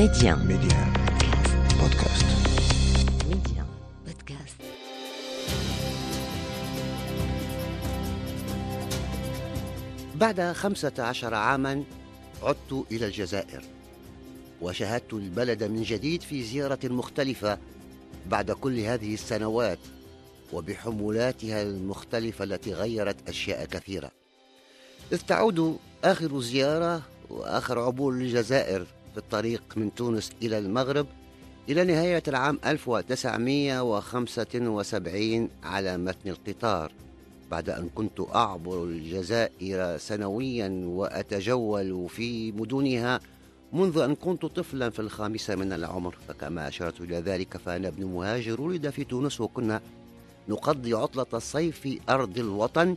Média. Média. Podcast. Média. Podcast. بعد خمسة عشر عاما عدت إلى الجزائر وشاهدت البلد من جديد في زيارة مختلفة بعد كل هذه السنوات وبحمولاتها المختلفة التي غيرت أشياء كثيرة إذ تعود آخر زيارة وآخر عبور للجزائر في الطريق من تونس إلى المغرب إلى نهاية العام 1975 على متن القطار بعد أن كنت أعبر الجزائر سنويا وأتجول في مدنها منذ أن كنت طفلا في الخامسة من العمر. فكما أشرت إلى ذلك فأنا ابن مهاجر ولد في تونس وكنا نقضي عطلة الصيف في أرض الوطن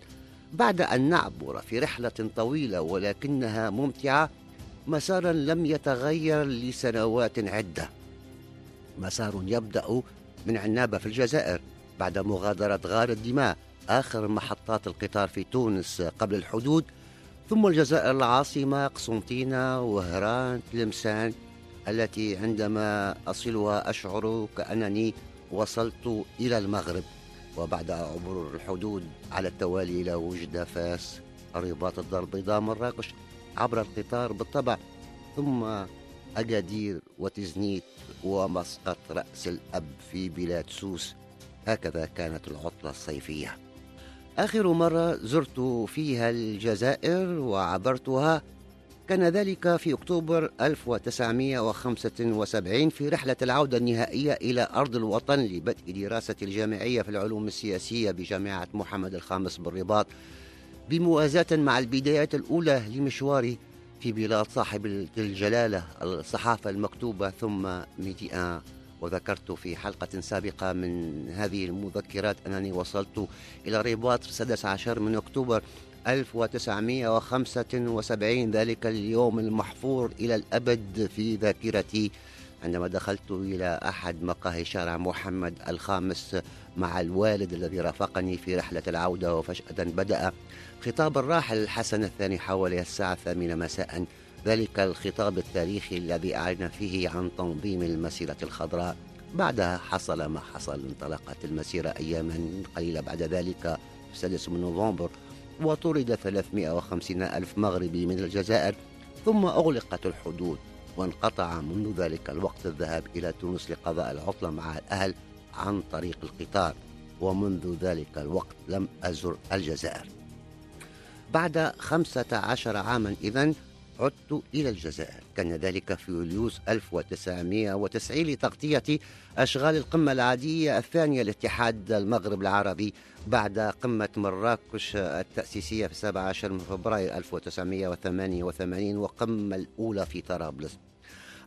بعد أن نعبر في رحلة طويلة ولكنها ممتعة مسارا لم يتغير لسنوات عدة. مسار يبدأ من عنابة في الجزائر بعد مغادرة غار الدماء آخر محطات القطار في تونس قبل الحدود. ثم الجزائر العاصمة قسنطينة وهران تلمسان التي عندما أصلها أشعر كأنني وصلت إلى المغرب. وبعد عبور الحدود على التوالي إلى وجدة فاس الرباط الدار البيضاء مراكش عبر القطار بالطبع ثم أجادير وتزنيت ومسقط رأس الأب في بلاد سوس. هكذا كانت العطلة الصيفية. آخر مرة زرت فيها الجزائر وعبرتها كان ذلك في أكتوبر 1975 في رحلة العودة النهائية إلى أرض الوطن لبدء دراستي الجامعية في العلوم السياسية بجامعة محمد الخامس بالرباط. بموازاة مع البدايات الأولى لمشواري في بلاد صاحب الجلالة الصحافة المكتوبة ثم ميديا. وذكرت في حلقة سابقة من هذه المذكرات أنني وصلت إلى رباط السادس عشر من أكتوبر 1975 ذلك اليوم المحفور إلى الأبد في ذاكرتي عندما دخلت إلى أحد مقاهي شارع محمد الخامس مع الوالد الذي رافقني في رحلة العودة وفجأة بدأ خطاب الراحل الحسن الثاني حوالي الساعة الثامنة مساء. ذلك الخطاب التاريخي الذي أعلن فيه عن تنظيم المسيرة الخضراء. بعدها حصل ما حصل انطلقت المسيرة أياما قليلة. بعد ذلك في السادس من نوفمبر وطرد 350 ألف مغربي من الجزائر ثم أغلقت الحدود وانقطع منذ ذلك الوقت الذهاب إلى تونس لقضاء العطلة مع الأهل عن طريق القطار. ومنذ ذلك الوقت لم أزر الجزائر. بعد خمسة عشر عاما إذن عدت إلى الجزائر. كان ذلك في يوليوز 1990 لتغطية أشغال القمة العادية الثانية لاتحاد المغرب العربي بعد قمة مراكش التأسيسية في 17 من فبراير 1988 وقمة الأولى في طرابلس.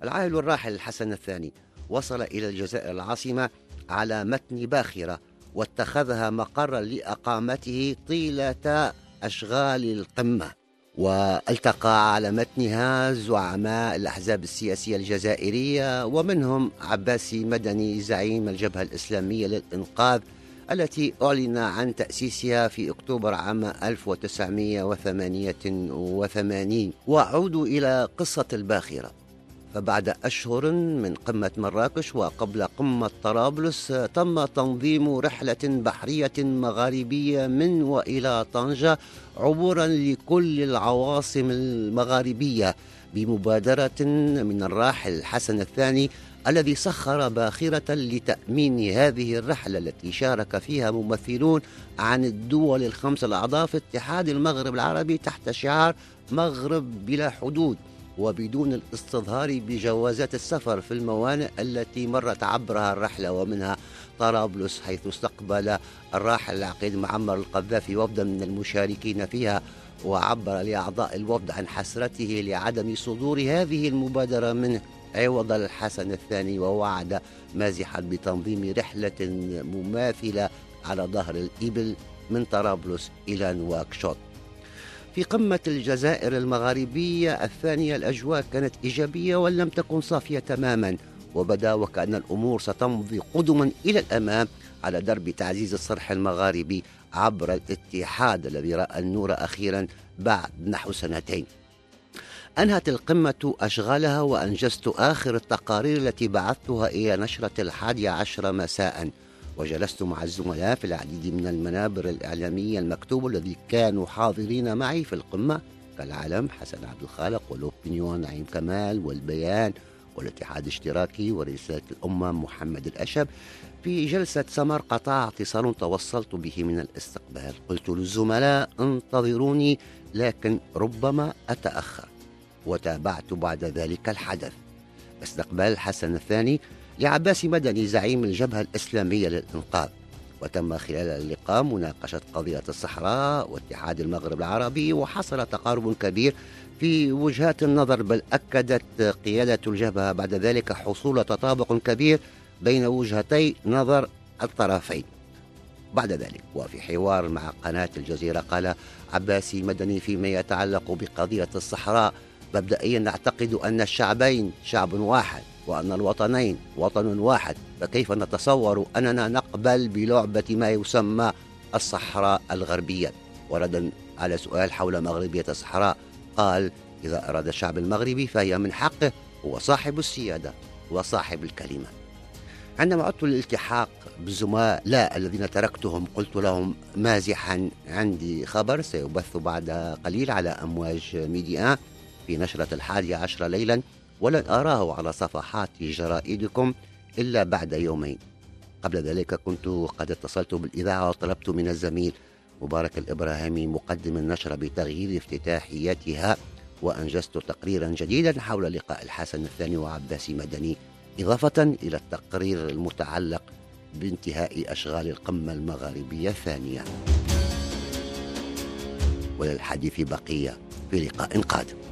العائل الراحل الحسن الثاني وصل إلى الجزائر العاصمة على متن باخرة واتخذها مقرا لأقامته طيلة أشغال القمة والتقى على متنها زعماء الأحزاب السياسية الجزائرية ومنهم عباسي مدني زعيم الجبهة الإسلامية للإنقاذ التي أعلن عن تأسيسها في أكتوبر عام 1988 وأعود إلى قصة الباخرة. فبعد أشهر من قمة مراكش وقبل قمة طرابلس تم تنظيم رحلة بحرية مغاربية من وإلى طنجة عبورا لكل العواصم المغاربية بمبادرة من الراحل حسن الثاني الذي سخر باخرة لتأمين هذه الرحلة التي شارك فيها ممثلون عن الدول الخمس الأعضاء في اتحاد المغرب العربي تحت شعار مغرب بلا حدود. وبدون الاستظهار بجوازات السفر في الموانئ التي مرت عبرها الرحلة ومنها طرابلس حيث استقبل الراحل العقيد معمر القذافي وفدا من المشاركين فيها وعبر لأعضاء الوفد عن حسرته لعدم صدور هذه المبادرة منه عوض الحسن الثاني ووعد مازحا بتنظيم رحلة مماثلة على ظهر الإبل من طرابلس إلى نواكشوط. في قمة الجزائر المغاربية الثانية الأجواء كانت إيجابية ولم تكن صافية تماما وبدا وكأن الأمور ستمضي قدما إلى الأمام على درب تعزيز الصرح المغاربي عبر الاتحاد الذي رأى النور أخيرا بعد نحو سنتين. أنهت القمة أشغالها وأنجزت آخر التقارير التي بعثتها إلى نشرة الحادي عشر مساء. وجلست مع الزملاء في العديد من المنابر الإعلامية المكتوبة الذي كانوا حاضرين معي في القمة كالعلم حسن عبد الخالق والأوبنيون نعيم كمال والبيان والاتحاد الاشتراكي ورسالة الأمة محمد الأشب. في جلسة سمر قطع اتصال توصلت به من الاستقبال. قلت للزملاء انتظروني لكن ربما أتأخر. وتابعت بعد ذلك الحدث. استقبال حسن الثاني لعباس مدني زعيم الجبهة الإسلامية للإنقاذ وتم خلال اللقاء مناقشة قضية الصحراء واتحاد المغرب العربي وحصل تقارب كبير في وجهات النظر بل أكدت قيادة الجبهة بعد ذلك حصول تطابق كبير بين وجهتي نظر الطرفين. بعد ذلك وفي حوار مع قناة الجزيرة قال عباسي مدني فيما يتعلق بقضية الصحراء مبدئيا نعتقد أن الشعبين شعب واحد وأن الوطنين وطن واحد فكيف نتصور أننا نقبل بلعبة ما يسمى الصحراء الغربية؟ وردا على سؤال حول مغربية الصحراء قال إذا أراد الشعب المغربي فهي من حقه هو صاحب السيادة وصاحب الكلمة. عندما عدت للالتحاق بالزملاء لا الذين تركتهم قلت لهم مازحا عندي خبر سيبث بعد قليل على أمواج ميديا في نشرة الحادي عشر ليلا ولن أراه على صفحات جرائدكم إلا بعد يومين. قبل ذلك كنت قد اتصلت بالإذاعة وطلبت من الزميل مبارك الإبراهيمي مقدم النشرة بتغيير افتتاحيتها وأنجزت تقريرا جديدا حول لقاء الحسن الثاني وعباس مدني إضافة إلى التقرير المتعلق بانتهاء أشغال القمة المغاربية الثانية. وللحديث بقية في لقاء قادم.